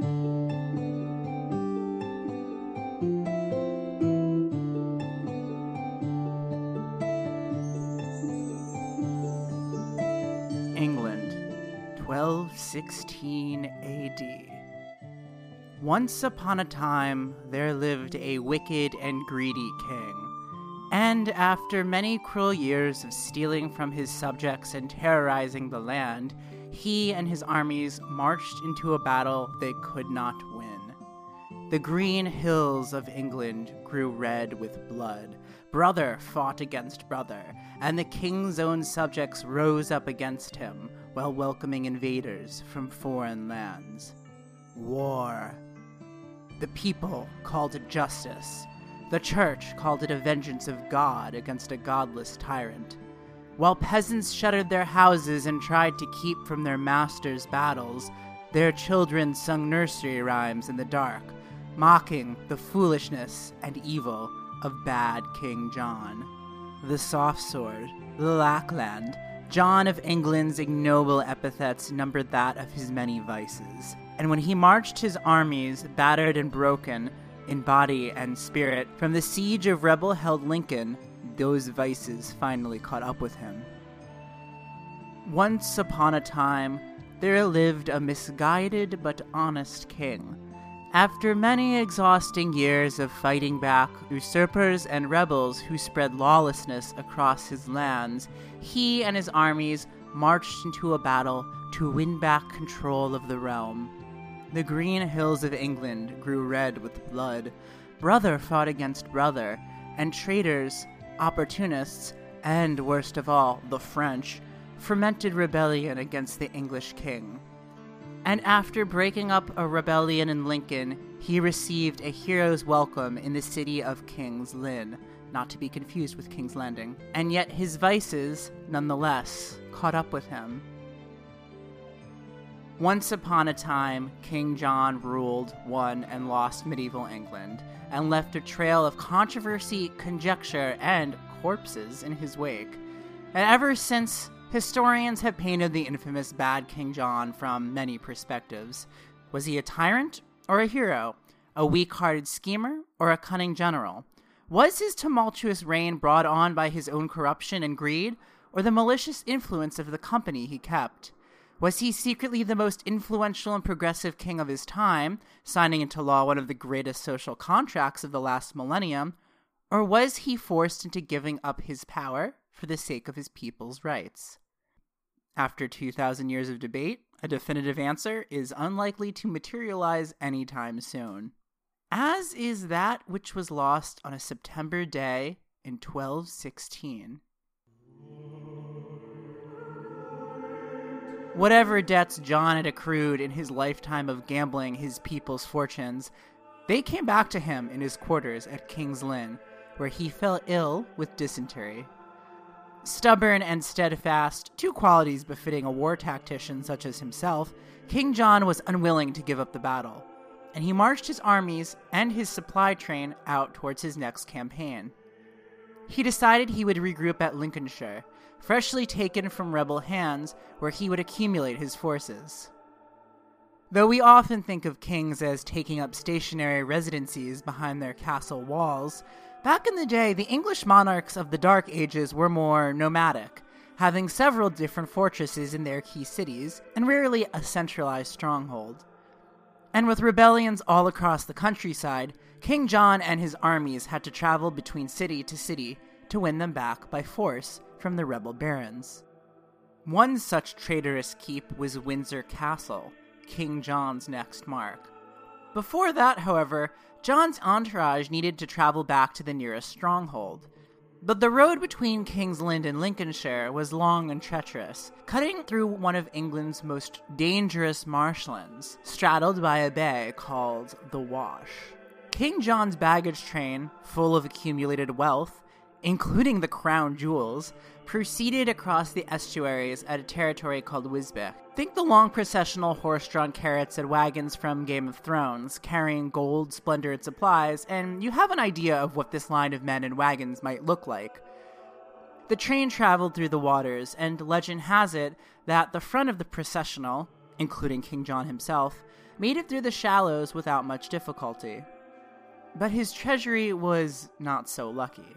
England, 1216 AD. Once upon a time, there lived a wicked and greedy king. And after many cruel years of stealing from his subjects and terrorizing the land, he and his armies marched into a battle they could not win. The green hills of England grew red with blood. Brother fought against brother, and the king's own subjects rose up against him while welcoming invaders from foreign lands. War. The people called it justice. The church called it a vengeance of God against a godless tyrant. While peasants shuttered their houses and tried to keep from their masters' battles, their children sung nursery rhymes in the dark, mocking the foolishness and evil of bad King John. The soft sword, the Lackland, John of England's ignoble epithets numbered that of his many vices. And when he marched his armies, battered and broken, in body and spirit, from the siege of rebel held Lincoln, those vices finally caught up with him. Once upon a time, there lived a misguided but honest king. After many exhausting years of fighting back usurpers and rebels who spread lawlessness across his lands, he and his armies marched into a battle to win back control of the realm. The green hills of England grew red with blood. Brother fought against brother, and traitors, opportunists, and worst of all, the French, fermented rebellion against the English king. And after breaking up a rebellion in Lincoln, he received a hero's welcome in the city of King's Lynn, not to be confused with King's Landing. And yet his vices, nonetheless, caught up with him. Once upon a time, King John ruled, won, and lost medieval England, and left a trail of controversy, conjecture, and corpses in his wake. And ever since, historians have painted the infamous bad King John from many perspectives. Was he a tyrant or a hero? A weak hearted schemer or a cunning general? Was his tumultuous reign brought on by his own corruption and greed, or the malicious influence of the company he kept? Was he secretly the most influential and progressive king of his time, signing into law one of the greatest social contracts of the last millennium? Or was he forced into giving up his power for the sake of his people's rights? After 2,000 years of debate, a definitive answer is unlikely to materialize anytime soon. As is that which was lost on a September day in 1216. Whatever debts John had accrued in his lifetime of gambling his people's fortunes, they came back to him in his quarters at King's Lynn, where he fell ill with dysentery. Stubborn and steadfast, two qualities befitting a war tactician such as himself, King John was unwilling to give up the battle, and he marched his armies and his supply train out towards his next campaign. He decided he would regroup at Lincolnshire, freshly taken from rebel hands, where he would accumulate his forces. Though we often think of kings as taking up stationary residencies behind their castle walls, back in the day the English monarchs of the Dark Ages were more nomadic, having several different fortresses in their key cities, and rarely a centralized stronghold. And with rebellions all across the countryside, King John and his armies had to travel between city to city to win them back by force from the rebel barons. One such traitorous keep was Windsor Castle, King John's next mark. Before that, however, John's entourage needed to travel back to the nearest stronghold. But the road between King's Lynn and Lincolnshire was long and treacherous, cutting through one of England's most dangerous marshlands, straddled by a bay called the Wash. King John's baggage train, full of accumulated wealth, including the crown jewels, proceeded across the estuaries at a territory called Wisbech. Think the long processional horse drawn carrots and wagons from Game of Thrones, carrying gold, splendor, and supplies, and you have an idea of what this line of men and wagons might look like. The train traveled through the waters, and legend has it that the front of the processional, including King John himself, made it through the shallows without much difficulty. But his treasury was not so lucky.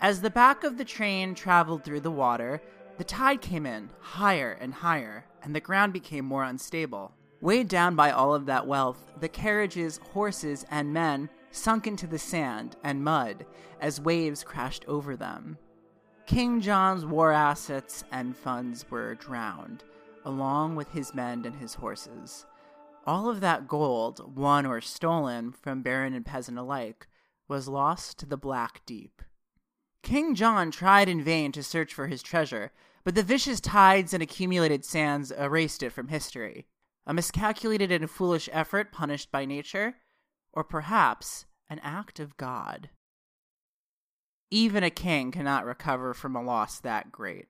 As the back of the train traveled through the water, the tide came in higher and higher, and the ground became more unstable. Weighed down by all of that wealth, the carriages, horses, and men sunk into the sand and mud as waves crashed over them. King John's war assets and funds were drowned, along with his men and his horses. All of that gold, won or stolen from baron and peasant alike, was lost to the black deep. King John tried in vain to search for his treasure, but the vicious tides and accumulated sands erased it from history. A miscalculated and foolish effort punished by nature, or perhaps an act of God. Even a king cannot recover from a loss that great.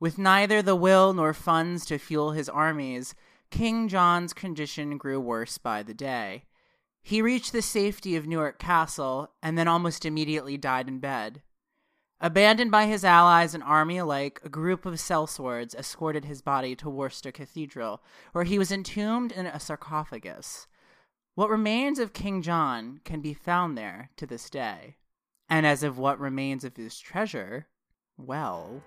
With neither the will nor funds to fuel his armies, King John's condition grew worse by the day. He reached the safety of Newark Castle and then almost immediately died in bed. Abandoned by his allies and army alike, a group of sellswords escorted his body to Worcester Cathedral, where he was entombed in a sarcophagus. What remains of King John can be found there to this day. And as of what remains of his treasure, well.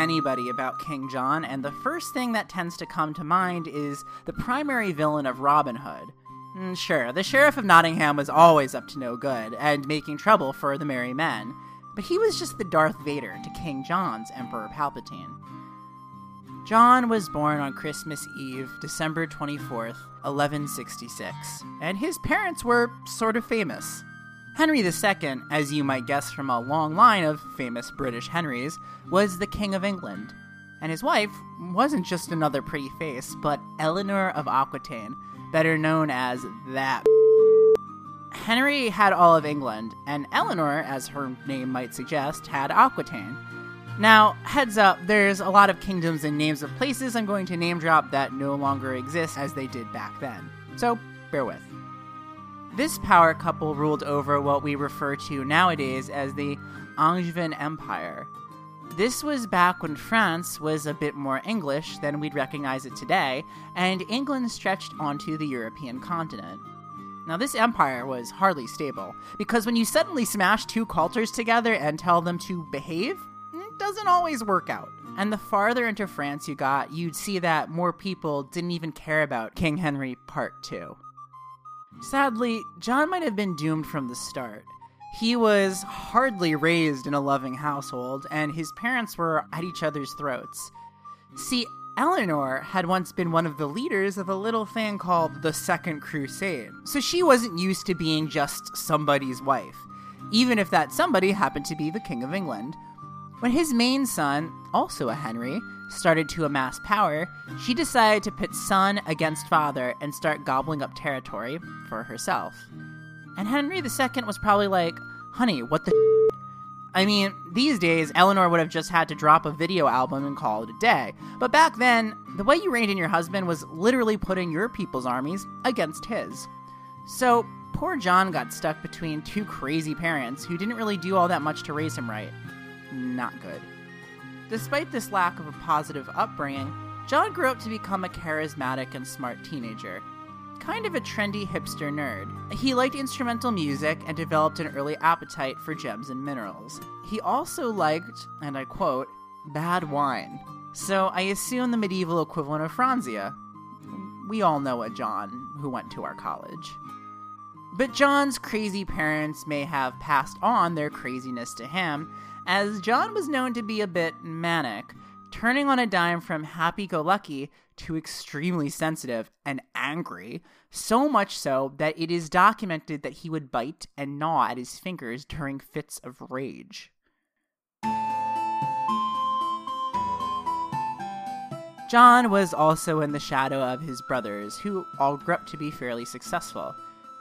Anybody about King John, and the first thing that tends to come to mind is the primary villain of Robin Hood. Mm, sure, the Sheriff of Nottingham was always up to no good and making trouble for the merry men, but he was just the Darth Vader to King John's Emperor Palpatine. John was born on Christmas Eve, December 24th, 1166, and his parents were sort of famous. Henry II, as you might guess from a long line of famous British Henrys, was the King of England. And his wife wasn't just another pretty face, but Eleanor of Aquitaine, better known as that. Henry had all of England, and Eleanor, as her name might suggest, had Aquitaine. Now, heads up, there's a lot of kingdoms and names of places I'm going to name drop that no longer exist as they did back then. So, bear with. This power couple ruled over what we refer to nowadays as the Angevin Empire. This was back when France was a bit more English than we'd recognize it today, and England stretched onto the European continent. Now, this empire was hardly stable, because when you suddenly smash two cultures together and tell them to behave, it doesn't always work out. And the farther into France you got, you'd see that more people didn't even care about King Henry Part 2. Sadly, John might have been doomed from the start. He was hardly raised in a loving household, and his parents were at each other's throats. See, Eleanor had once been one of the leaders of a little thing called the Second Crusade, so she wasn't used to being just somebody's wife, even if that somebody happened to be the King of England. When his main son, also a Henry, started to amass power, she decided to pit son against father and start gobbling up territory for herself. And Henry II was probably like, honey, what the. I mean, these days, Eleanor would have just had to drop a video album and call it a day. But back then, the way you reined in your husband was literally putting your people's armies against his. So, poor John got stuck between two crazy parents who didn't really do all that much to raise him right. Not good. Despite this lack of a positive upbringing, John grew up to become a charismatic and smart teenager. Kind of a trendy hipster nerd. He liked instrumental music and developed an early appetite for gems and minerals. He also liked, and I quote, bad wine. So I assume the medieval equivalent of Franzia. We all know a John who went to our college. But John's crazy parents may have passed on their craziness to him, as John was known to be a bit manic, turning on a dime from happy go lucky to extremely sensitive and angry, so much so that it is documented that he would bite and gnaw at his fingers during fits of rage. John was also in the shadow of his brothers, who all grew up to be fairly successful.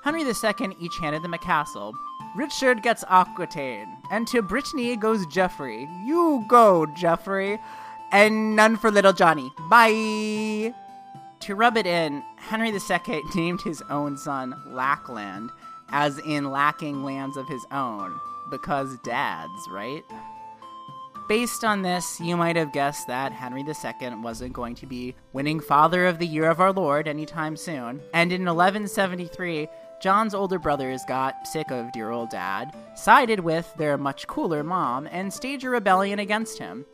Henry II each handed them a castle. Richard gets Aquitaine, and to Brittany goes Geoffrey. You go, Geoffrey. And none for little Johnny. Bye! To rub it in, Henry II named his own son Lackland, as in lacking lands of his own, because dads, right? Based on this, you might have guessed that Henry II wasn't going to be winning Father of the Year of our Lord anytime soon. And in 1173, John's older brothers got sick of dear old dad, sided with their much cooler mom, and staged a rebellion against him.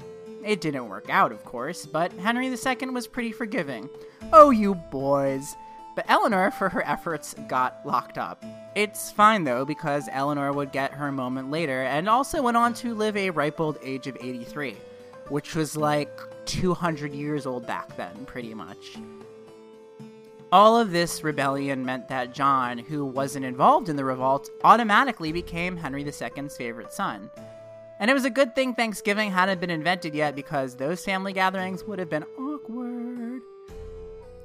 It didn't work out, of course, but Henry II was pretty forgiving. Oh, you boys! But Eleanor, for her efforts, got locked up. It's fine though, because Eleanor would get her moment later and also went on to live a ripe old age of 83, which was like 200 years old back then, pretty much. All of this rebellion meant that John, who wasn't involved in the revolt, automatically became Henry II's favorite son. And it was a good thing Thanksgiving hadn't been invented yet because those family gatherings would have been awkward.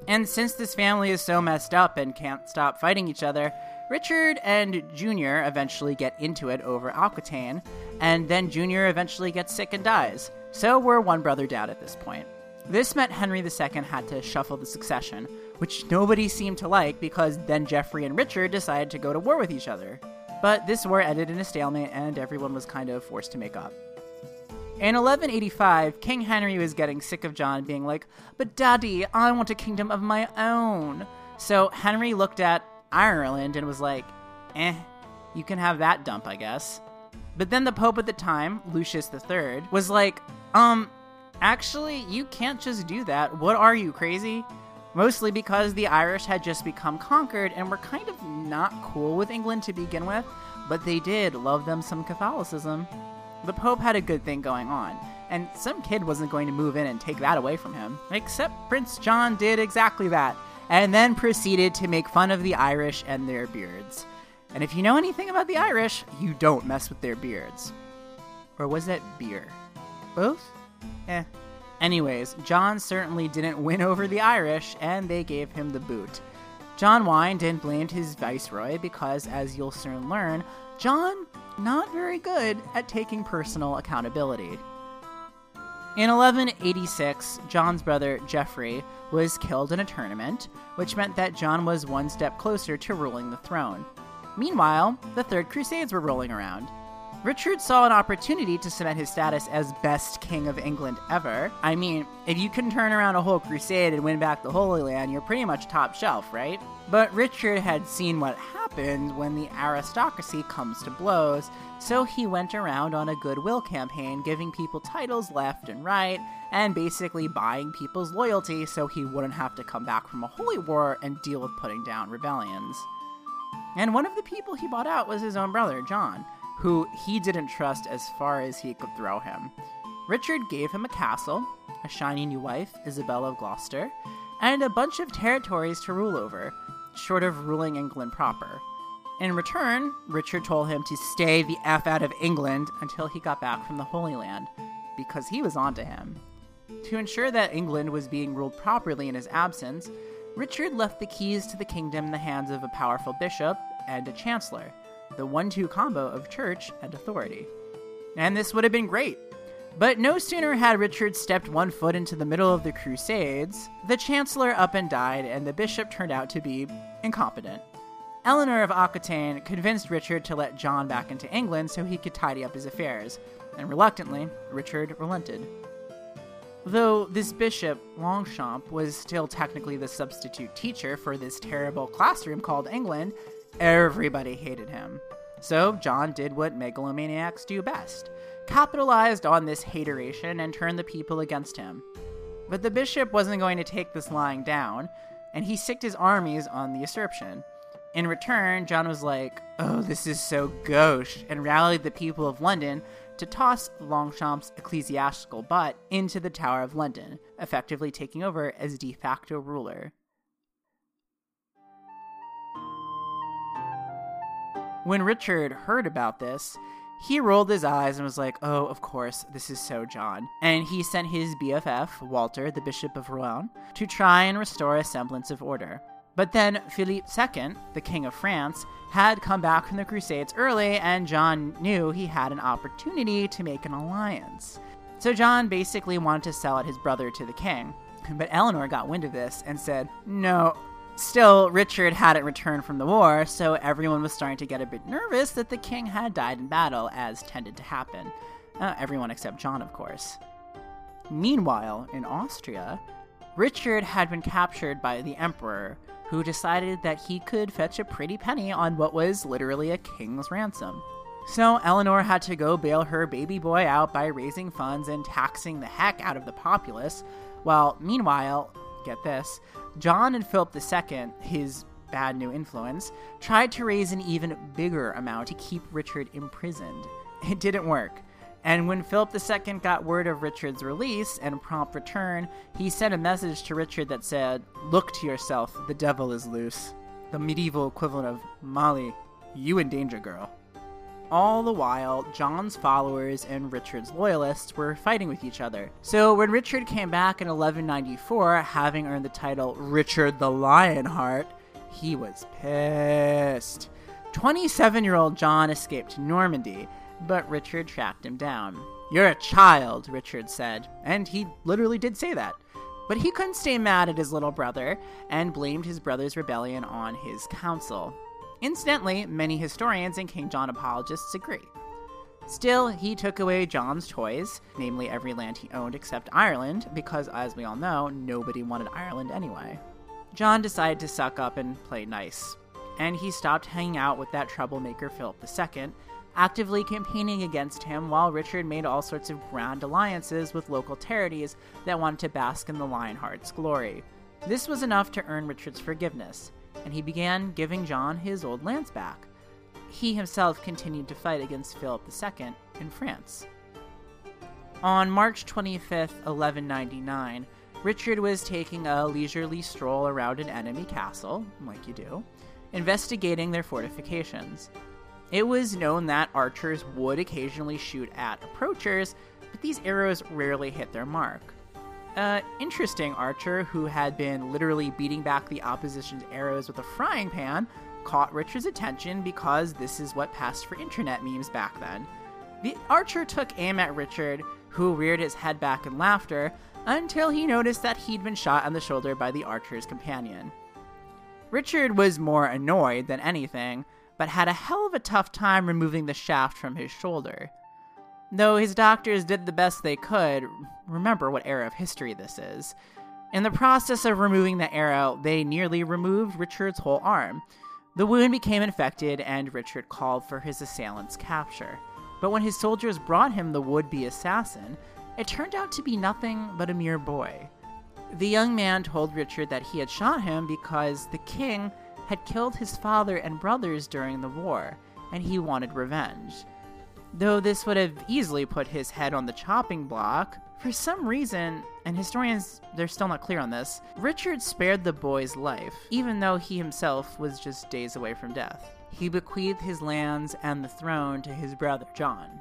And since this family is so messed up and can't stop fighting each other, Richard and Junior eventually get into it over Aquitaine, and then Junior eventually gets sick and dies. So we're one brother down at this point. This meant Henry II had to shuffle the succession, which nobody seemed to like because then Geoffrey and Richard decided to go to war with each other. But this war ended in a stalemate and everyone was kind of forced to make up. In 1185, King Henry was getting sick of John being like, But daddy, I want a kingdom of my own. So Henry looked at Ireland and was like, eh, you can have that dump, I guess. But then the Pope at the time, Lucius III, was like, um, actually, you can't just do that. What are you, crazy? Mostly because the Irish had just become conquered and were kind of not cool with England to begin with, but they did love them some Catholicism. The Pope had a good thing going on, and some kid wasn't going to move in and take that away from him. Except Prince John did exactly that and then proceeded to make fun of the Irish and their beards. And if you know anything about the Irish, you don't mess with their beards. Or was that beer? Both? Eh. Anyways, John certainly didn't win over the Irish, and they gave him the boot. John whined and blamed his viceroy because, as you'll soon learn, John not very good at taking personal accountability. In 1186, John's brother Geoffrey was killed in a tournament, which meant that John was one step closer to ruling the throne. Meanwhile, the Third Crusades were rolling around. Richard saw an opportunity to cement his status as best king of England ever. I mean, if you can turn around a whole crusade and win back the Holy Land, you're pretty much top shelf, right? But Richard had seen what happens when the aristocracy comes to blows, so he went around on a goodwill campaign giving people titles left and right, and basically buying people's loyalty so he wouldn't have to come back from a holy war and deal with putting down rebellions. And one of the people he bought out was his own brother, John who he didn't trust as far as he could throw him. Richard gave him a castle, a shiny new wife, Isabella of Gloucester, and a bunch of territories to rule over, short of ruling England proper. In return, Richard told him to stay the F out of England until he got back from the Holy Land, because he was onto him. To ensure that England was being ruled properly in his absence, Richard left the keys to the kingdom in the hands of a powerful bishop and a chancellor, the one two combo of church and authority. And this would have been great. But no sooner had Richard stepped one foot into the middle of the Crusades, the Chancellor up and died, and the bishop turned out to be incompetent. Eleanor of Aquitaine convinced Richard to let John back into England so he could tidy up his affairs, and reluctantly, Richard relented. Though this bishop, Longchamp, was still technically the substitute teacher for this terrible classroom called England, Everybody hated him. So John did what megalomaniacs do best capitalized on this hateration and turned the people against him. But the bishop wasn't going to take this lying down, and he sicked his armies on the usurpation. In return, John was like, Oh, this is so gauche, and rallied the people of London to toss Longchamp's ecclesiastical butt into the Tower of London, effectively taking over as de facto ruler. When Richard heard about this, He rolled his eyes and was like, Oh, of course, this is so John. And he sent his BFF, Walter, the Bishop of Rouen, to try and restore a semblance of order. But then Philippe II, the King of France, had come back from the Crusades early, and John knew he had an opportunity to make an alliance. So John basically wanted to sell out his brother to the king. But Eleanor got wind of this and said, No. Still, Richard hadn't returned from the war, so everyone was starting to get a bit nervous that the king had died in battle, as tended to happen. Uh, everyone except John, of course. Meanwhile, in Austria, Richard had been captured by the emperor, who decided that he could fetch a pretty penny on what was literally a king's ransom. So Eleanor had to go bail her baby boy out by raising funds and taxing the heck out of the populace, while meanwhile, get this, John and Philip II, his bad new influence, tried to raise an even bigger amount to keep Richard imprisoned. It didn't work. And when Philip II got word of Richard's release and prompt return, he sent a message to Richard that said, Look to yourself, the devil is loose. The medieval equivalent of Molly, you in danger, girl. All the while, John's followers and Richard's loyalists were fighting with each other. So when Richard came back in 1194, having earned the title Richard the Lionheart, he was pissed. 27 year old John escaped to Normandy, but Richard tracked him down. You're a child, Richard said, and he literally did say that. But he couldn't stay mad at his little brother and blamed his brother's rebellion on his council. Incidentally, many historians and King John apologists agree. Still, he took away John's toys, namely every land he owned except Ireland, because, as we all know, nobody wanted Ireland anyway. John decided to suck up and play nice, and he stopped hanging out with that troublemaker Philip II actively campaigning against him while Richard made all sorts of grand alliances with local charities that wanted to bask in the Lionheart's glory. This was enough to earn Richard's forgiveness, and he began giving John his old lands back. He himself continued to fight against Philip II in France. On March 25, 1199, Richard was taking a leisurely stroll around an enemy castle, like you do, investigating their fortifications. It was known that archers would occasionally shoot at approachers, but these arrows rarely hit their mark. An interesting archer who had been literally beating back the opposition's arrows with a frying pan caught Richard's attention because this is what passed for internet memes back then. The archer took aim at Richard, who reared his head back in laughter, until he noticed that he'd been shot on the shoulder by the archer's companion. Richard was more annoyed than anything, but had a hell of a tough time removing the shaft from his shoulder. Though his doctors did the best they could, remember what era of history this is. In the process of removing the arrow, they nearly removed Richard's whole arm. The wound became infected, and Richard called for his assailant's capture. But when his soldiers brought him the would be assassin, it turned out to be nothing but a mere boy. The young man told Richard that he had shot him because the king had killed his father and brothers during the war, and he wanted revenge. Though this would have easily put his head on the chopping block, for some reason, and historians they're still not clear on this, Richard spared the boy's life, even though he himself was just days away from death. He bequeathed his lands and the throne to his brother John.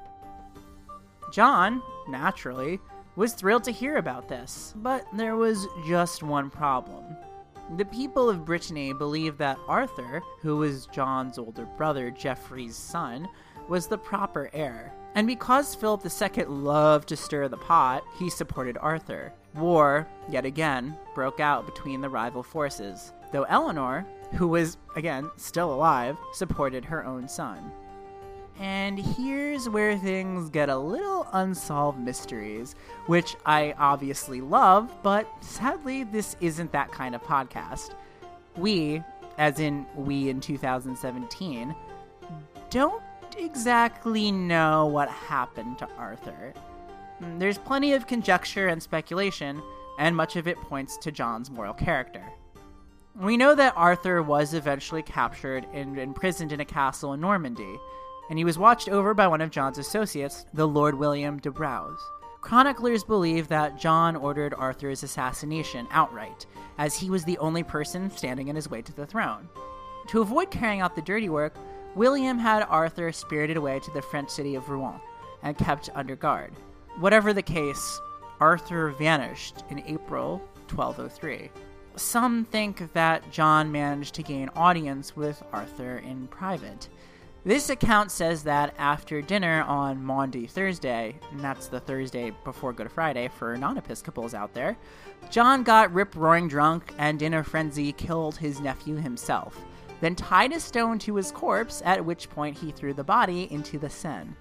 John, naturally, was thrilled to hear about this, but there was just one problem. The people of Brittany believed that Arthur, who was John's older brother Geoffrey's son, was the proper heir. And because Philip II loved to stir the pot, he supported Arthur. War, yet again, broke out between the rival forces, though Eleanor, who was, again, still alive, supported her own son. And here's where things get a little unsolved mysteries, which I obviously love, but sadly, this isn't that kind of podcast. We, as in we in 2017, don't exactly know what happened to Arthur. Mm, there's plenty of conjecture and speculation, and much of it points to John's moral character. We know that Arthur was eventually captured and imprisoned in a castle in Normandy and he was watched over by one of John's associates, the Lord William de Braose. Chroniclers believe that John ordered Arthur's assassination outright, as he was the only person standing in his way to the throne. To avoid carrying out the dirty work, William had Arthur spirited away to the French city of Rouen and kept under guard. Whatever the case, Arthur vanished in April 1203. Some think that John managed to gain audience with Arthur in private. This account says that after dinner on Maundy Thursday, and that's the Thursday before Good Friday for non Episcopals out there, John got rip roaring drunk and in a frenzy killed his nephew himself, then tied a stone to his corpse, at which point he threw the body into the Seine.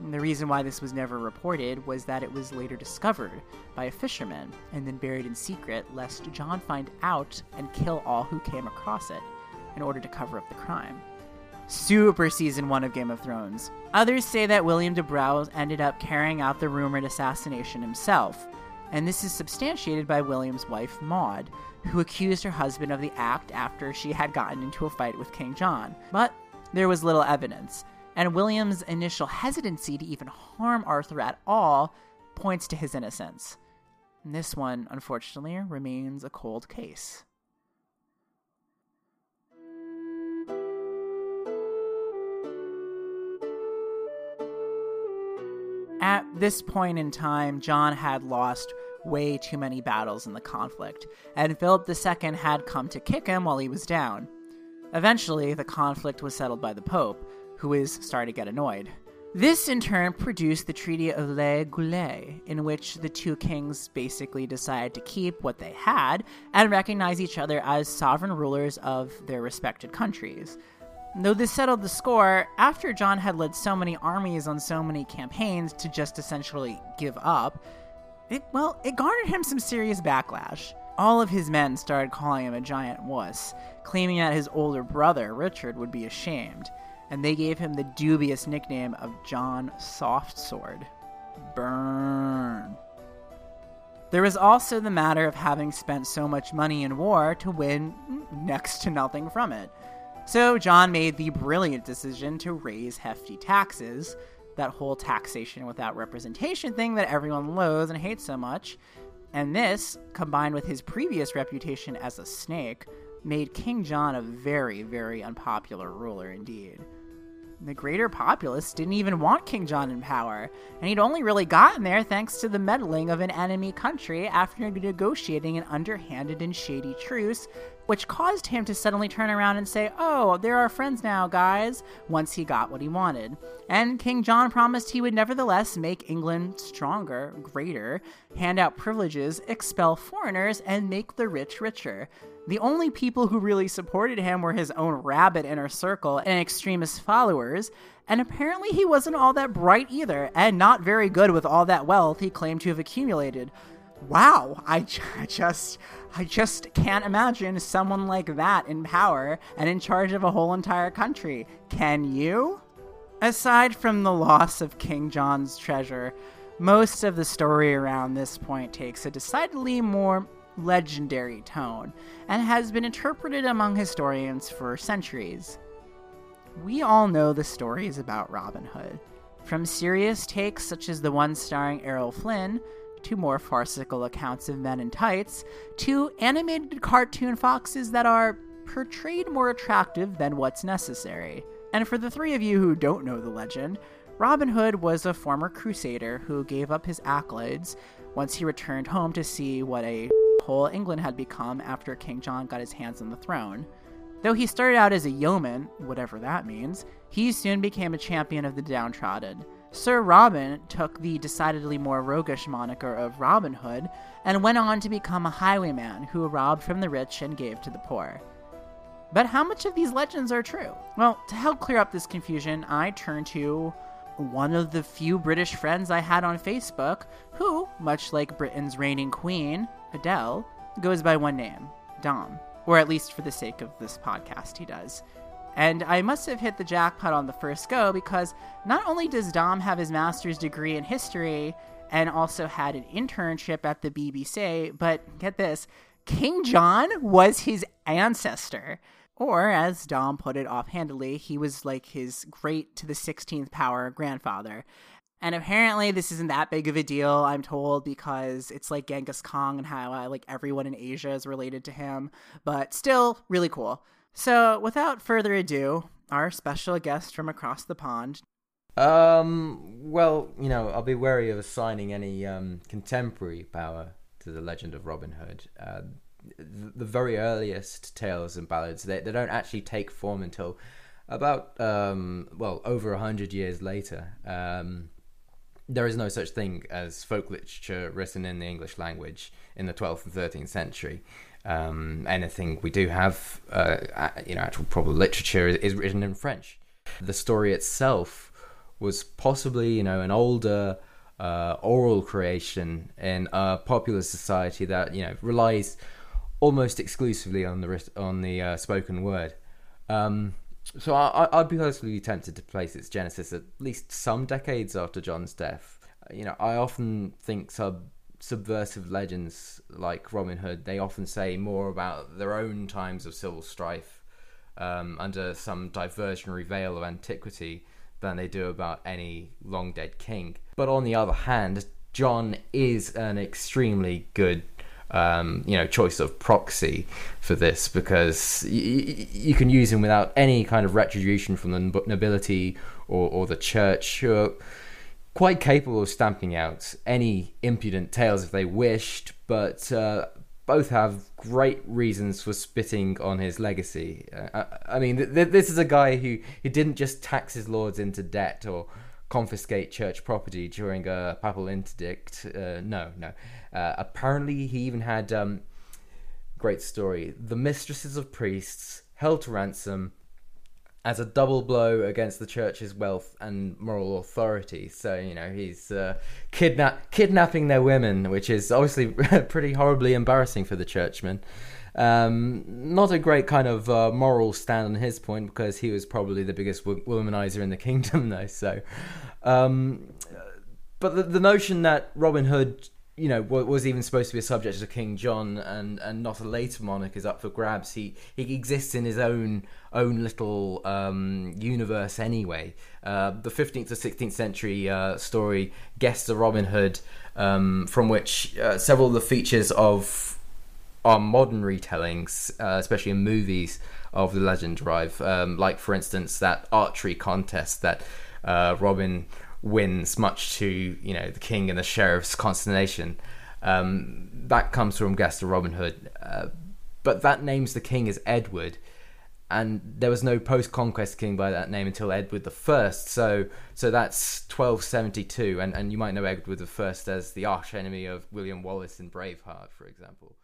And the reason why this was never reported was that it was later discovered by a fisherman and then buried in secret, lest John find out and kill all who came across it in order to cover up the crime. Super season one of Game of Thrones. Others say that William de Braose ended up carrying out the rumored assassination himself, and this is substantiated by William's wife, Maud, who accused her husband of the act after she had gotten into a fight with King John. But there was little evidence, and William's initial hesitancy to even harm Arthur at all points to his innocence. And this one, unfortunately, remains a cold case. At this point in time, John had lost way too many battles in the conflict, and Philip II had come to kick him while he was down. Eventually, the conflict was settled by the Pope, who is starting to get annoyed. This in turn produced the Treaty of Le Goulet, in which the two kings basically decided to keep what they had and recognize each other as sovereign rulers of their respected countries. Though this settled the score, after John had led so many armies on so many campaigns to just essentially give up, it, well, it garnered him some serious backlash. All of his men started calling him a giant wuss, claiming that his older brother, Richard, would be ashamed and they gave him the dubious nickname of John Softsword. Burn. There was also the matter of having spent so much money in war to win next to nothing from it. So John made the brilliant decision to raise hefty taxes, that whole taxation without representation thing that everyone loathes and hates so much. And this, combined with his previous reputation as a snake, made King John a very, very unpopular ruler indeed. The greater populace didn't even want King John in power, and he'd only really gotten there thanks to the meddling of an enemy country after negotiating an underhanded and shady truce, which caused him to suddenly turn around and say, Oh, they're our friends now, guys, once he got what he wanted. And King John promised he would nevertheless make England stronger, greater, hand out privileges, expel foreigners, and make the rich richer. The only people who really supported him were his own rabid inner circle and extremist followers, and apparently he wasn't all that bright either, and not very good with all that wealth he claimed to have accumulated. Wow, I, I just I just can't imagine someone like that in power and in charge of a whole entire country. Can you? Aside from the loss of King John's treasure, most of the story around this point takes a decidedly more legendary tone and has been interpreted among historians for centuries. We all know the stories about Robin Hood, from serious takes such as the one starring Errol Flynn, to more farcical accounts of men in tights, to animated cartoon foxes that are portrayed more attractive than what's necessary. And for the three of you who don't know the legend, Robin Hood was a former crusader who gave up his accolades once he returned home to see what a whole England had become after King John got his hands on the throne. Though he started out as a yeoman, whatever that means, he soon became a champion of the downtrodden. Sir Robin took the decidedly more roguish moniker of Robin Hood and went on to become a highwayman who robbed from the rich and gave to the poor. But how much of these legends are true? Well, to help clear up this confusion, I turn to one of the few British friends I had on Facebook who, much like Britain's reigning queen, Adele, goes by one name, Dom. Or at least for the sake of this podcast, he does. And I must have hit the jackpot on the first go because not only does Dom have his master's degree in history and also had an internship at the BBC, but get this King John was his ancestor. Or, as Dom put it offhandedly, he was like his great to the 16th power grandfather. And apparently, this isn't that big of a deal, I'm told, because it's like Genghis Khan and how like everyone in Asia is related to him. But still, really cool. So, without further ado, our special guest from across the pond. Um, well, you know, I'll be wary of assigning any um, contemporary power to the legend of Robin Hood. Uh, the, the, very earliest tales and ballads, they, they don't actually take form until about, um, well, over a hundred years later. Um, there is no such thing as folk literature written in the English language in the 12th and 13th century. Um, anything we do have, uh, you know, actual proper literature is, is, written in French. The story itself was possibly, you know, an older uh, oral creation in a popular society that you know relies almost exclusively on the on the uh, spoken word. Um, so I, would be personally tempted to place its genesis at least some decades after John's death. You know, I often think sub subversive legends like Robin Hood, they often say more about their own times of civil strife um, under some diversionary veil of antiquity than they do about any long dead king. But on the other hand, John is an extremely good um, you know choice of proxy for this because y- you can use him without any kind of retribution from the nobility or, or the church quite capable of stamping out any impudent tales if they wished but uh, both have great reasons for spitting on his legacy. Uh, I, mean, th- th- this is a guy who, who didn't just tax his lords into debt or confiscate church property during a papal interdict. Uh, no, no. Uh, apparently, he even had um, great story. The mistresses of priests held to ransom as a double blow against the church's wealth and moral authority. So you know he's uh, kidnap kidnapping their women, which is obviously pretty horribly embarrassing for the churchman. Um, not a great kind of uh, moral stand on his point because he was probably the biggest w- womanizer in the kingdom, though. So, um, but the, the notion that Robin Hood you know was even supposed to be a subject of King John and and not a later monarch is up for grabs. He he exists in his own own little um, universe anyway. Uh, the 15th to 16th century uh, story guests of Robin Hood, um, from which uh, several of the features of our modern retellings, uh, especially in movies of the legend, derive. Um, like for instance that archery contest that uh, Robin wins, much to you know the king and the sheriff's consternation. Um, that comes from of Robin Hood, uh, but that names the king as Edward, and there was no post-conquest king by that name until Edward the First. So, so that's 1272, and and you might know Edward the First as the arch enemy of William Wallace in Braveheart, for example.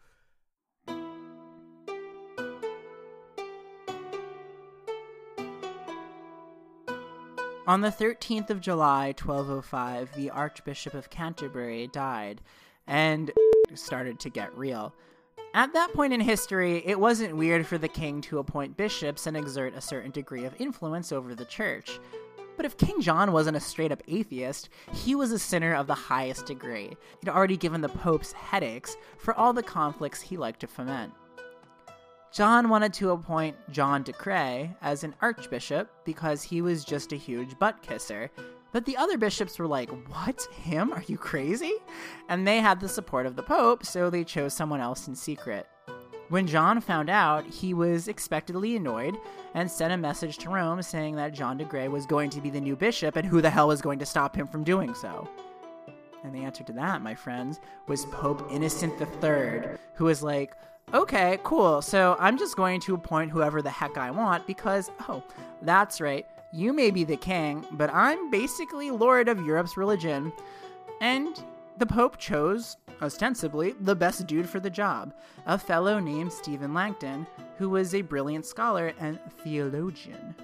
On the 13th of July, 1205, the Archbishop of Canterbury died and started to get real. At that point in history, it wasn't weird for the king to appoint bishops and exert a certain degree of influence over the church. But if King John wasn't a straight up atheist, he was a sinner of the highest degree. He'd already given the popes headaches for all the conflicts he liked to foment. John wanted to appoint John de Grey as an archbishop because he was just a huge butt kisser. But the other bishops were like, What? Him? Are you crazy? And they had the support of the Pope, so they chose someone else in secret. When John found out, he was expectedly annoyed and sent a message to Rome saying that John de Grey was going to be the new bishop and who the hell was going to stop him from doing so. And the answer to that, my friends, was Pope Innocent III, who was like, okay, cool. So I'm just going to appoint whoever the heck I want because, oh, that's right. You may be the king, but I'm basically lord of Europe's religion. And the Pope chose, ostensibly, the best dude for the job, a fellow named Stephen Langton, who was a brilliant scholar and theologian.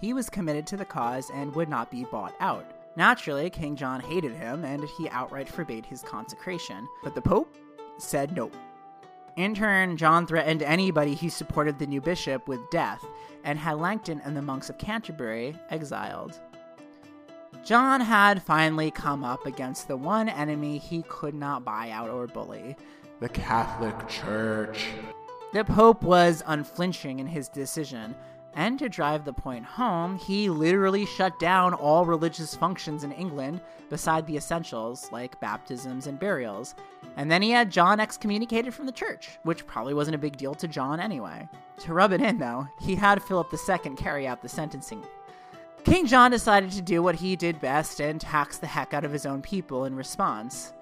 He was committed to the cause and would not be bought out. Naturally, King John hated him and he outright forbade his consecration, but the Pope said no. In turn, John threatened anybody who supported the new bishop with death and had Langton and the monks of Canterbury exiled. John had finally come up against the one enemy he could not buy out or bully the Catholic Church. The Pope was unflinching in his decision, And to drive the point home, he literally shut down all religious functions in England beside the essentials like baptisms and burials. And then he had John excommunicated from the church, which probably wasn't a big deal to John anyway. To rub it in, though, he had Philip II carry out the sentencing. King John decided to do what he did best and tax the heck out of his own people in response.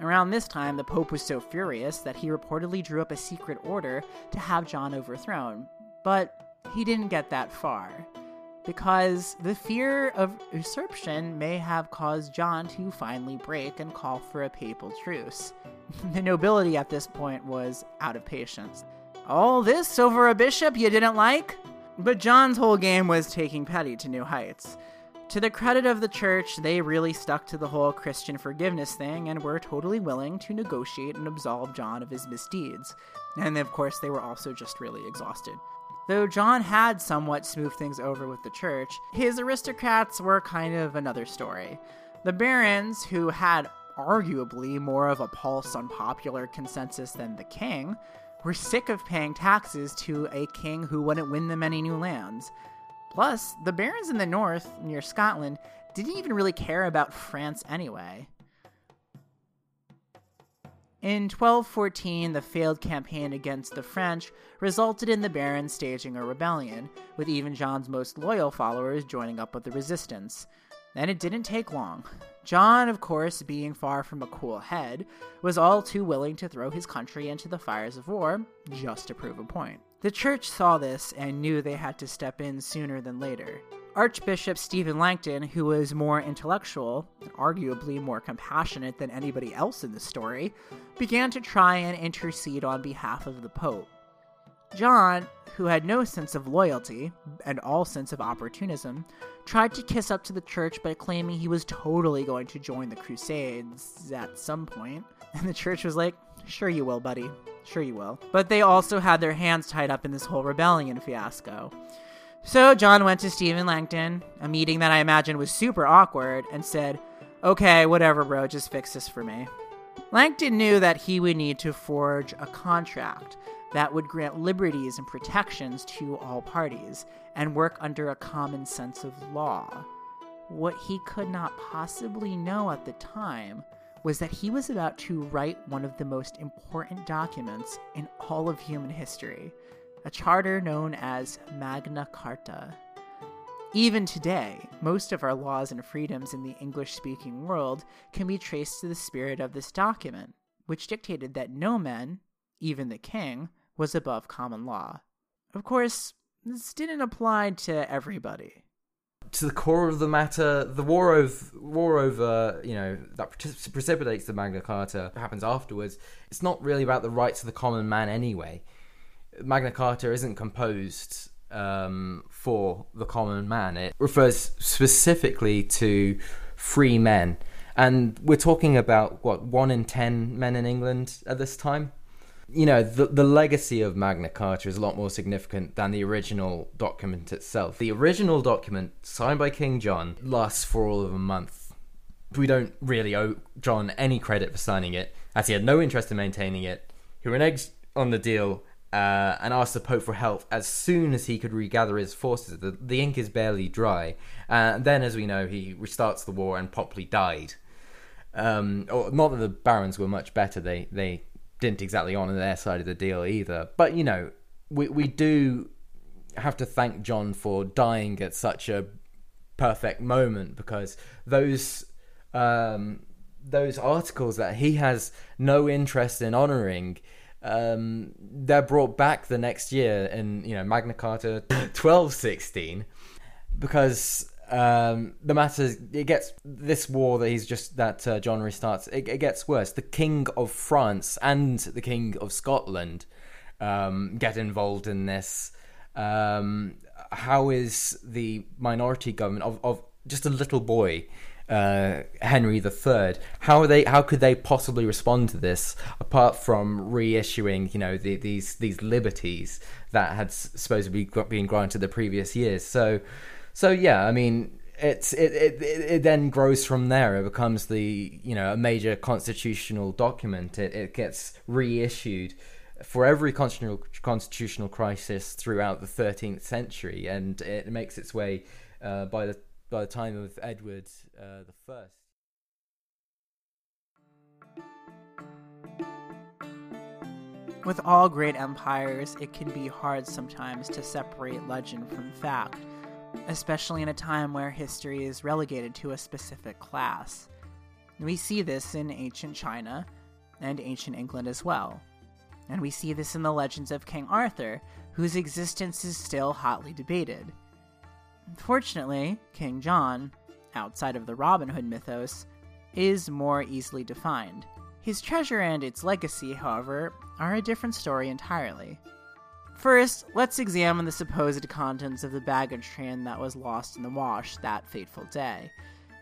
Around this time, the Pope was so furious that he reportedly drew up a secret order to have John overthrown. But he didn't get that far, because the fear of usurpation may have caused John to finally break and call for a papal truce. the nobility at this point was out of patience. All this over a bishop you didn't like? But John's whole game was taking petty to new heights. To the credit of the church, they really stuck to the whole Christian forgiveness thing and were totally willing to negotiate and absolve John of his misdeeds. And of course, they were also just really exhausted. Though John had somewhat smoothed things over with the church, his aristocrats were kind of another story. The barons, who had arguably more of a pulse on popular consensus than the king, were sick of paying taxes to a king who wouldn't win them any new lands. Plus, the barons in the north, near Scotland, didn't even really care about France anyway. In 1214, the failed campaign against the French resulted in the barons staging a rebellion, with even John's most loyal followers joining up with the resistance. And it didn't take long. John, of course, being far from a cool head, was all too willing to throw his country into the fires of war just to prove a point. The church saw this and knew they had to step in sooner than later. Archbishop Stephen Langton, who was more intellectual and arguably more compassionate than anybody else in the story, began to try and intercede on behalf of the Pope. John, who had no sense of loyalty and all sense of opportunism, tried to kiss up to the church by claiming he was totally going to join the Crusades at some. And the church was like, Sure, you will, buddy. Sure, you will. But they also had their hands tied up in this whole rebellion fiasco. So John went to Stephen Langton, a meeting that I imagine was super awkward, and said, Okay, whatever, bro, just fix this for me. Langton knew that he would need to forge a contract that would grant liberties and protections to all parties and work under a common sense of law. What he could not possibly know at the time was that he was about to write one of the most important documents in all of human history, a charter known as Magna Carta. Even today, most of our laws and freedoms in the English speaking world can be traced to the spirit of this document, which dictated that no man, even the king, was above common law. Of course, this didn't apply to everybody. To the core of the matter, the war over, war over you know, that precipitates the Magna Carta happens afterwards. It's not really about the rights of the common man anyway. Magna Carta isn't composed um, for the common man. It refers specifically to free men. And we're talking about, what, one in ten men in England at this time? you know, the, the legacy of Magna Carta is a lot more significant than the original document itself. The original document, signed by King John, lasts for all of a month. We don't really owe John any credit for signing it, as he had no interest in maintaining it. He reneged on the deal uh, and asked the Pope for help as soon as he could regather his forces. The, the ink is barely dry. Uh, and then, as we know, he restarts the war and promptly died. Um, or, not that the barons were much better. They they didn't exactly honour their side of the deal either. But you know, we we do have to thank John for dying at such a perfect moment because those um, those articles that he has no interest in honouring. Um, they're brought back the next year in you know Magna Carta 1216 because um, the matter it gets this war that he's just that uh, John restarts. It, it, gets worse. The King of France and the King of Scotland um, get involved in this. Um, how is the minority government of, of just a little boy, uh, Henry III? How they? How could they possibly respond to this apart from reissuing, you know, the, these these liberties that had supposedly been granted the previous years? So so yeah, I mean, it's it, it it then grows from there. It becomes the you know a major constitutional document. It it gets reissued for every constitutional constitutional crisis throughout the 13th century, and it makes its way uh, by the by the time of Edward uh, the First. With all great empires, it can be hard sometimes to separate legend from fact, especially in a time where history is relegated to a specific class. We see this in ancient China and ancient England as well. And we see this in the legends of King Arthur, whose existence is still hotly debated. Fortunately, King John, outside of the Robin Hood mythos, is more easily defined. His treasure and its legacy, however, are a different story entirely. First, let's examine the supposed contents of the baggage train that was lost in the wash that fateful day.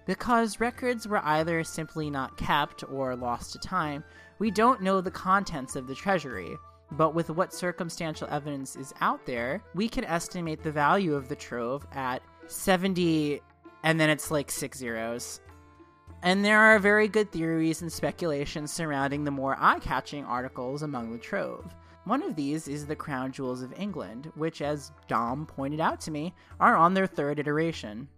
Because records were either simply not kept or lost to time, we don't know the contents of the treasury. But with what circumstantial evidence is out there, we can estimate the value of the trove at 70, and then it's like six zeros. And there are very good theories and speculations surrounding the more eye catching articles among the trove. One of these is the Crown Jewels of England, which, as Dom pointed out to me, are on their third iteration.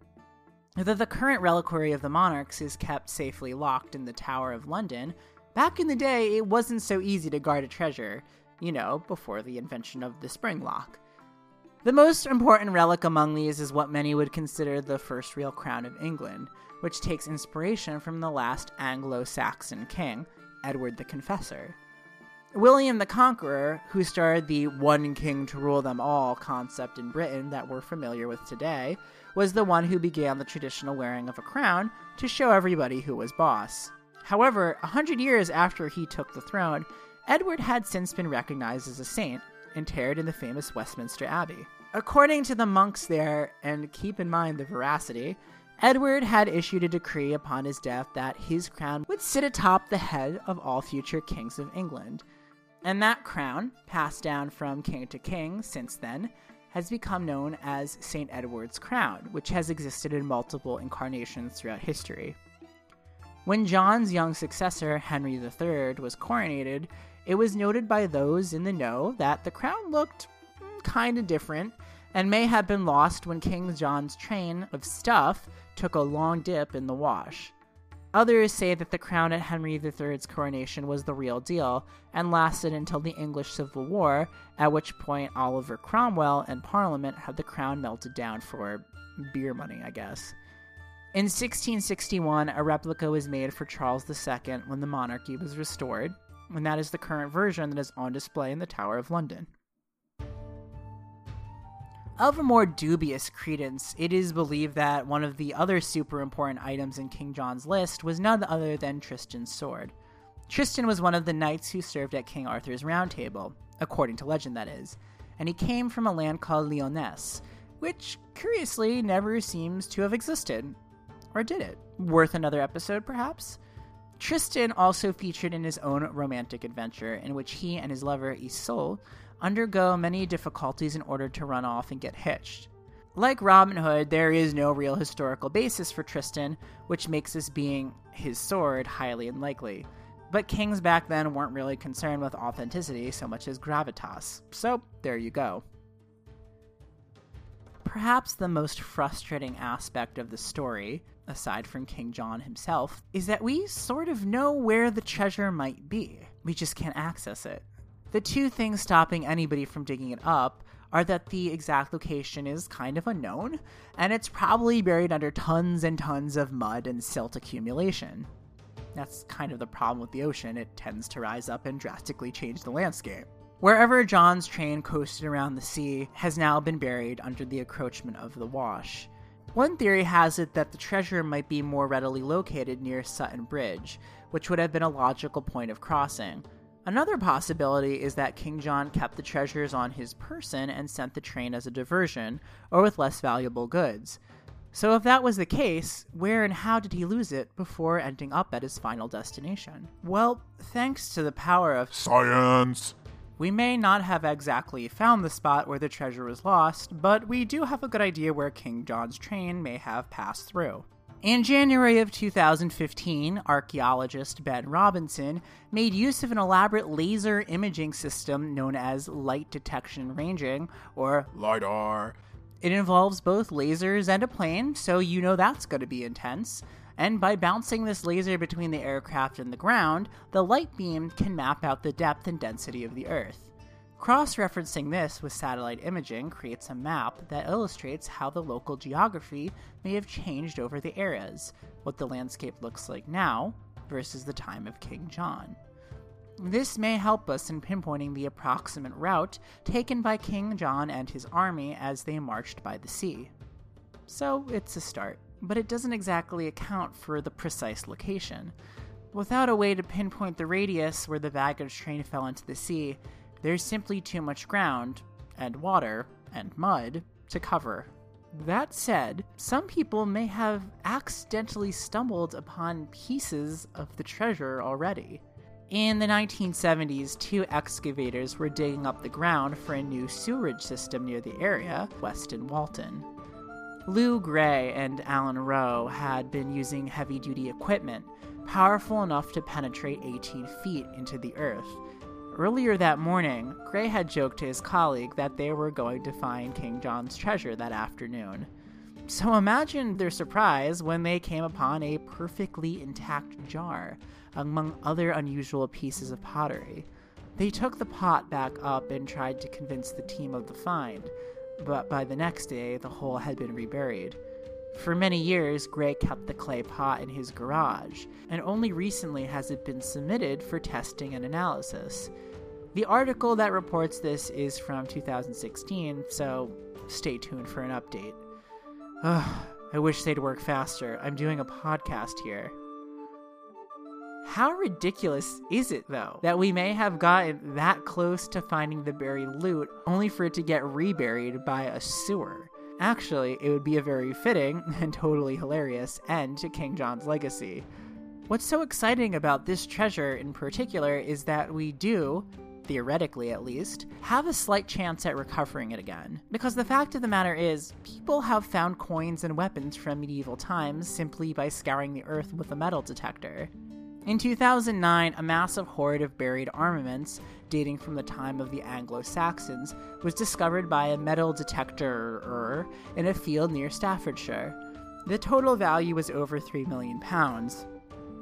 Though the current reliquary of the monarchs is kept safely locked in the Tower of London, back in the day it wasn't so easy to guard a treasure, you know, before the invention of the spring lock. The most important relic among these is what many would consider the first real crown of England, which takes inspiration from the last Anglo Saxon king, Edward the Confessor. William the Conqueror, who started the one king to rule them all concept in Britain that we're familiar with today, was the one who began the traditional wearing of a crown to show everybody who was boss. However, a hundred years after he took the throne, Edward had since been recognized as a saint, interred in the famous Westminster Abbey. According to the monks there, and keep in mind the veracity, Edward had issued a decree upon his death that his crown would sit atop the head of all future kings of England. And that crown, passed down from king to king since then, has become known as St. Edward's crown, which has existed in multiple incarnations throughout history. When John's young successor, Henry III, was coronated, it was noted by those in the know that the crown looked mm, kind of different and may have been lost when King John's train of stuff took a long dip in the wash. Others say that the crown at Henry III's coronation was the real deal and lasted until the English Civil War, at which point Oliver Cromwell and Parliament had the crown melted down for beer money, I guess. In 1661, a replica was made for Charles II when the monarchy was restored, and that is the current version that is on display in the Tower of London. Of a more dubious credence, it is believed that one of the other super important items in King John's list was none other than Tristan's sword. Tristan was one of the knights who served at King Arthur's Round Table, according to legend, that is, and he came from a land called Lyonesse, which, curiously, never seems to have existed. Or did it? Worth another episode, perhaps? Tristan also featured in his own romantic adventure, in which he and his lover Isolde undergo many difficulties in order to run off and get hitched. Like Robin Hood, there is no real historical basis for Tristan, which makes this being his sword highly unlikely. But kings back then weren't really concerned with authenticity so much as gravitas, so there you go. Perhaps the most frustrating aspect of the story, aside from King John himself, is that we sort of know where the treasure might be. We just can't access it. The two things stopping anybody from digging it up are that the exact location is kind of unknown, and it's probably buried under tons and tons of mud and silt accumulation. That's kind of the problem with the ocean, it tends to rise up and drastically change the landscape. Wherever John's train coasted around the sea has now been buried under the encroachment of the wash. One theory has it that the treasure might be more readily located near Sutton Bridge, which would have been a logical point of crossing, Another possibility is that King John kept the treasures on his person and sent the train as a diversion, or with less valuable goods. So, if that was the case, where and how did he lose it before ending up at his final destination? Well, thanks to the power of science, we may not have exactly found the spot where the treasure was lost, but we do have a good idea where King John's train may have passed through. In January of 2015, archaeologist Ben Robinson made use of an elaborate laser imaging system known as light detection ranging, or LIDAR. It involves both lasers and a plane, so you know that's going to be intense. And by bouncing this laser between the aircraft and the ground, the light beam can map out the depth and density of the Earth. Cross referencing this with satellite imaging creates a map that illustrates how the local geography may have changed over the eras, what the landscape looks like now versus the time of King John. This may help us in pinpointing the approximate route taken by King John and his army as they marched by the sea. So it's a start, but it doesn't exactly account for the precise location. Without a way to pinpoint the radius where the baggage train fell into the sea, there's simply too much ground, and water, and mud to cover. That said, some people may have accidentally stumbled upon pieces of the treasure already. In the 1970s, two excavators were digging up the ground for a new sewerage system near the area, West Walton. Lou Gray and Alan Rowe had been using heavy duty equipment, powerful enough to penetrate 18 feet into the earth, Earlier that morning, Gray had joked to his colleague that they were going to find King John's treasure that afternoon. So imagine their surprise when they came upon a perfectly intact jar, among other unusual pieces of pottery. They took the pot back up and tried to convince the team of the find, but by the next day, the hole had been reburied. For many years, Gray kept the clay pot in his garage, and only recently has it been submitted for testing and analysis. The article that reports this is from 2016, so stay tuned for an update. Ugh, I wish they'd work faster. I'm doing a podcast here. How ridiculous is it, though, that we may have gotten that close to finding the buried loot only for it to get reburied by a sewer? Actually, it would be a very fitting and totally hilarious end to King John's legacy. What's so exciting about this treasure in particular is that we do, theoretically at least, have a slight chance at recovering it again. Because the fact of the matter is, people have found coins and weapons from medieval times simply by scouring the earth with a metal detector. In 2009, a massive hoard of buried armaments, dating from the time of the Anglo Saxons, was discovered by a metal detector in a field near Staffordshire. The total value was over £3 million.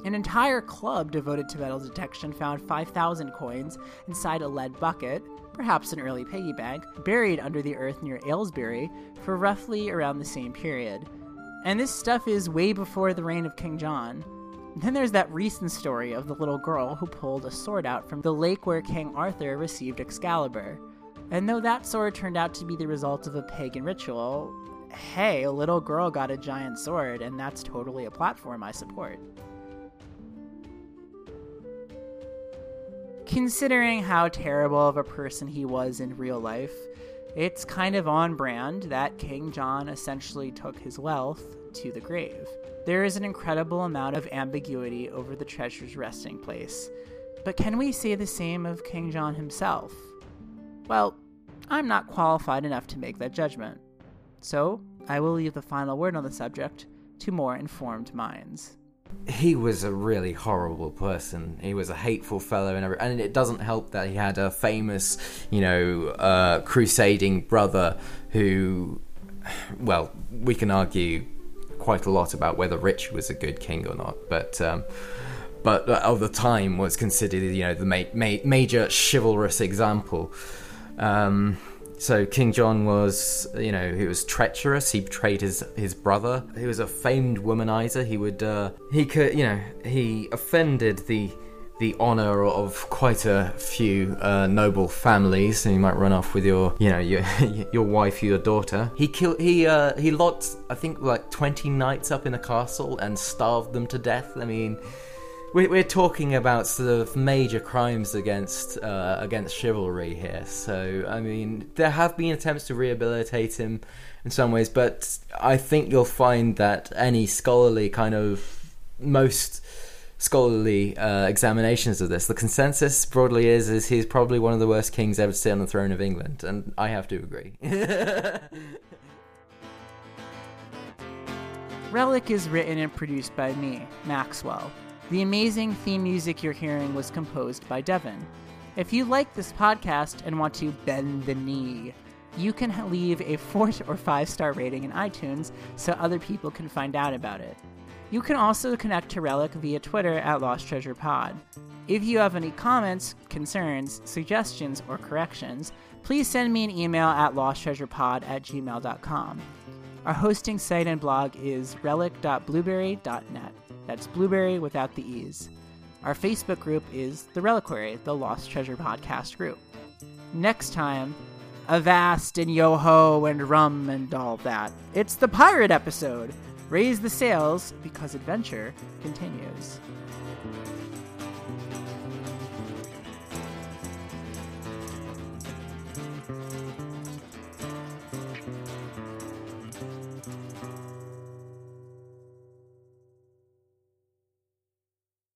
An entire club devoted to metal detection found 5,000 coins inside a lead bucket, perhaps an early piggy bank, buried under the earth near Aylesbury for roughly around the same period. And this stuff is way before the reign of King John. Then there's that recent story of the little girl who pulled a sword out from the lake where King Arthur received Excalibur. And though that sword turned out to be the result of a pagan ritual, hey, a little girl got a giant sword, and that's totally a platform I support. Considering how terrible of a person he was in real life, it's kind of on brand that King John essentially took his wealth to the grave. There is an incredible amount of ambiguity over the treasure's resting place. But can we say the same of King John himself? Well, I'm not qualified enough to make that judgment. So, I will leave the final word on the subject to more informed minds. He was a really horrible person. He was a hateful fellow, and, and it doesn't help that he had a famous, you know, uh, crusading brother who, well, we can argue quite a lot about whether Richard was a good king or not, but um, but of the time was considered you know the ma- ma- major chivalrous example. Um, so King John was, you know, he was treacherous. He betrayed his his brother. He was a famed womanizer. He would, uh, he could, you know, he offended the the honor of quite a few uh, noble families, and you might run off with your, you know, your your wife, your daughter. He killed. He uh, he locked, I think, like twenty knights up in a castle and starved them to death. I mean. We're, we're talking about sort of major crimes against uh, against chivalry here. So I mean, there have been attempts to rehabilitate him in some ways, but I think you'll find that any scholarly kind of most scholarly uh, examinations of this. The consensus broadly is is he's probably one of the worst kings ever to sit on the throne of England, and I have to agree. Relic is written and produced by me, Maxwell. The amazing theme music you're hearing was composed by Devin. If you like this podcast and want to bend the knee, you can leave a four or five star rating in iTunes so other people can find out about it. You can also connect to Relic via Twitter at Lost Treasure Pod. If you have any comments, concerns, suggestions, or corrections, please send me an email at losttreasurepod at gmail.com. Our hosting site and blog is relic.blubrry.net. That's blueberry without the E's. Our Facebook group is The Reliquary, the Lost Treasure Podcast group. Next time, Avast and Yo Ho and Rum and all that. It's the pirate episode. Raise the sails because adventure continues.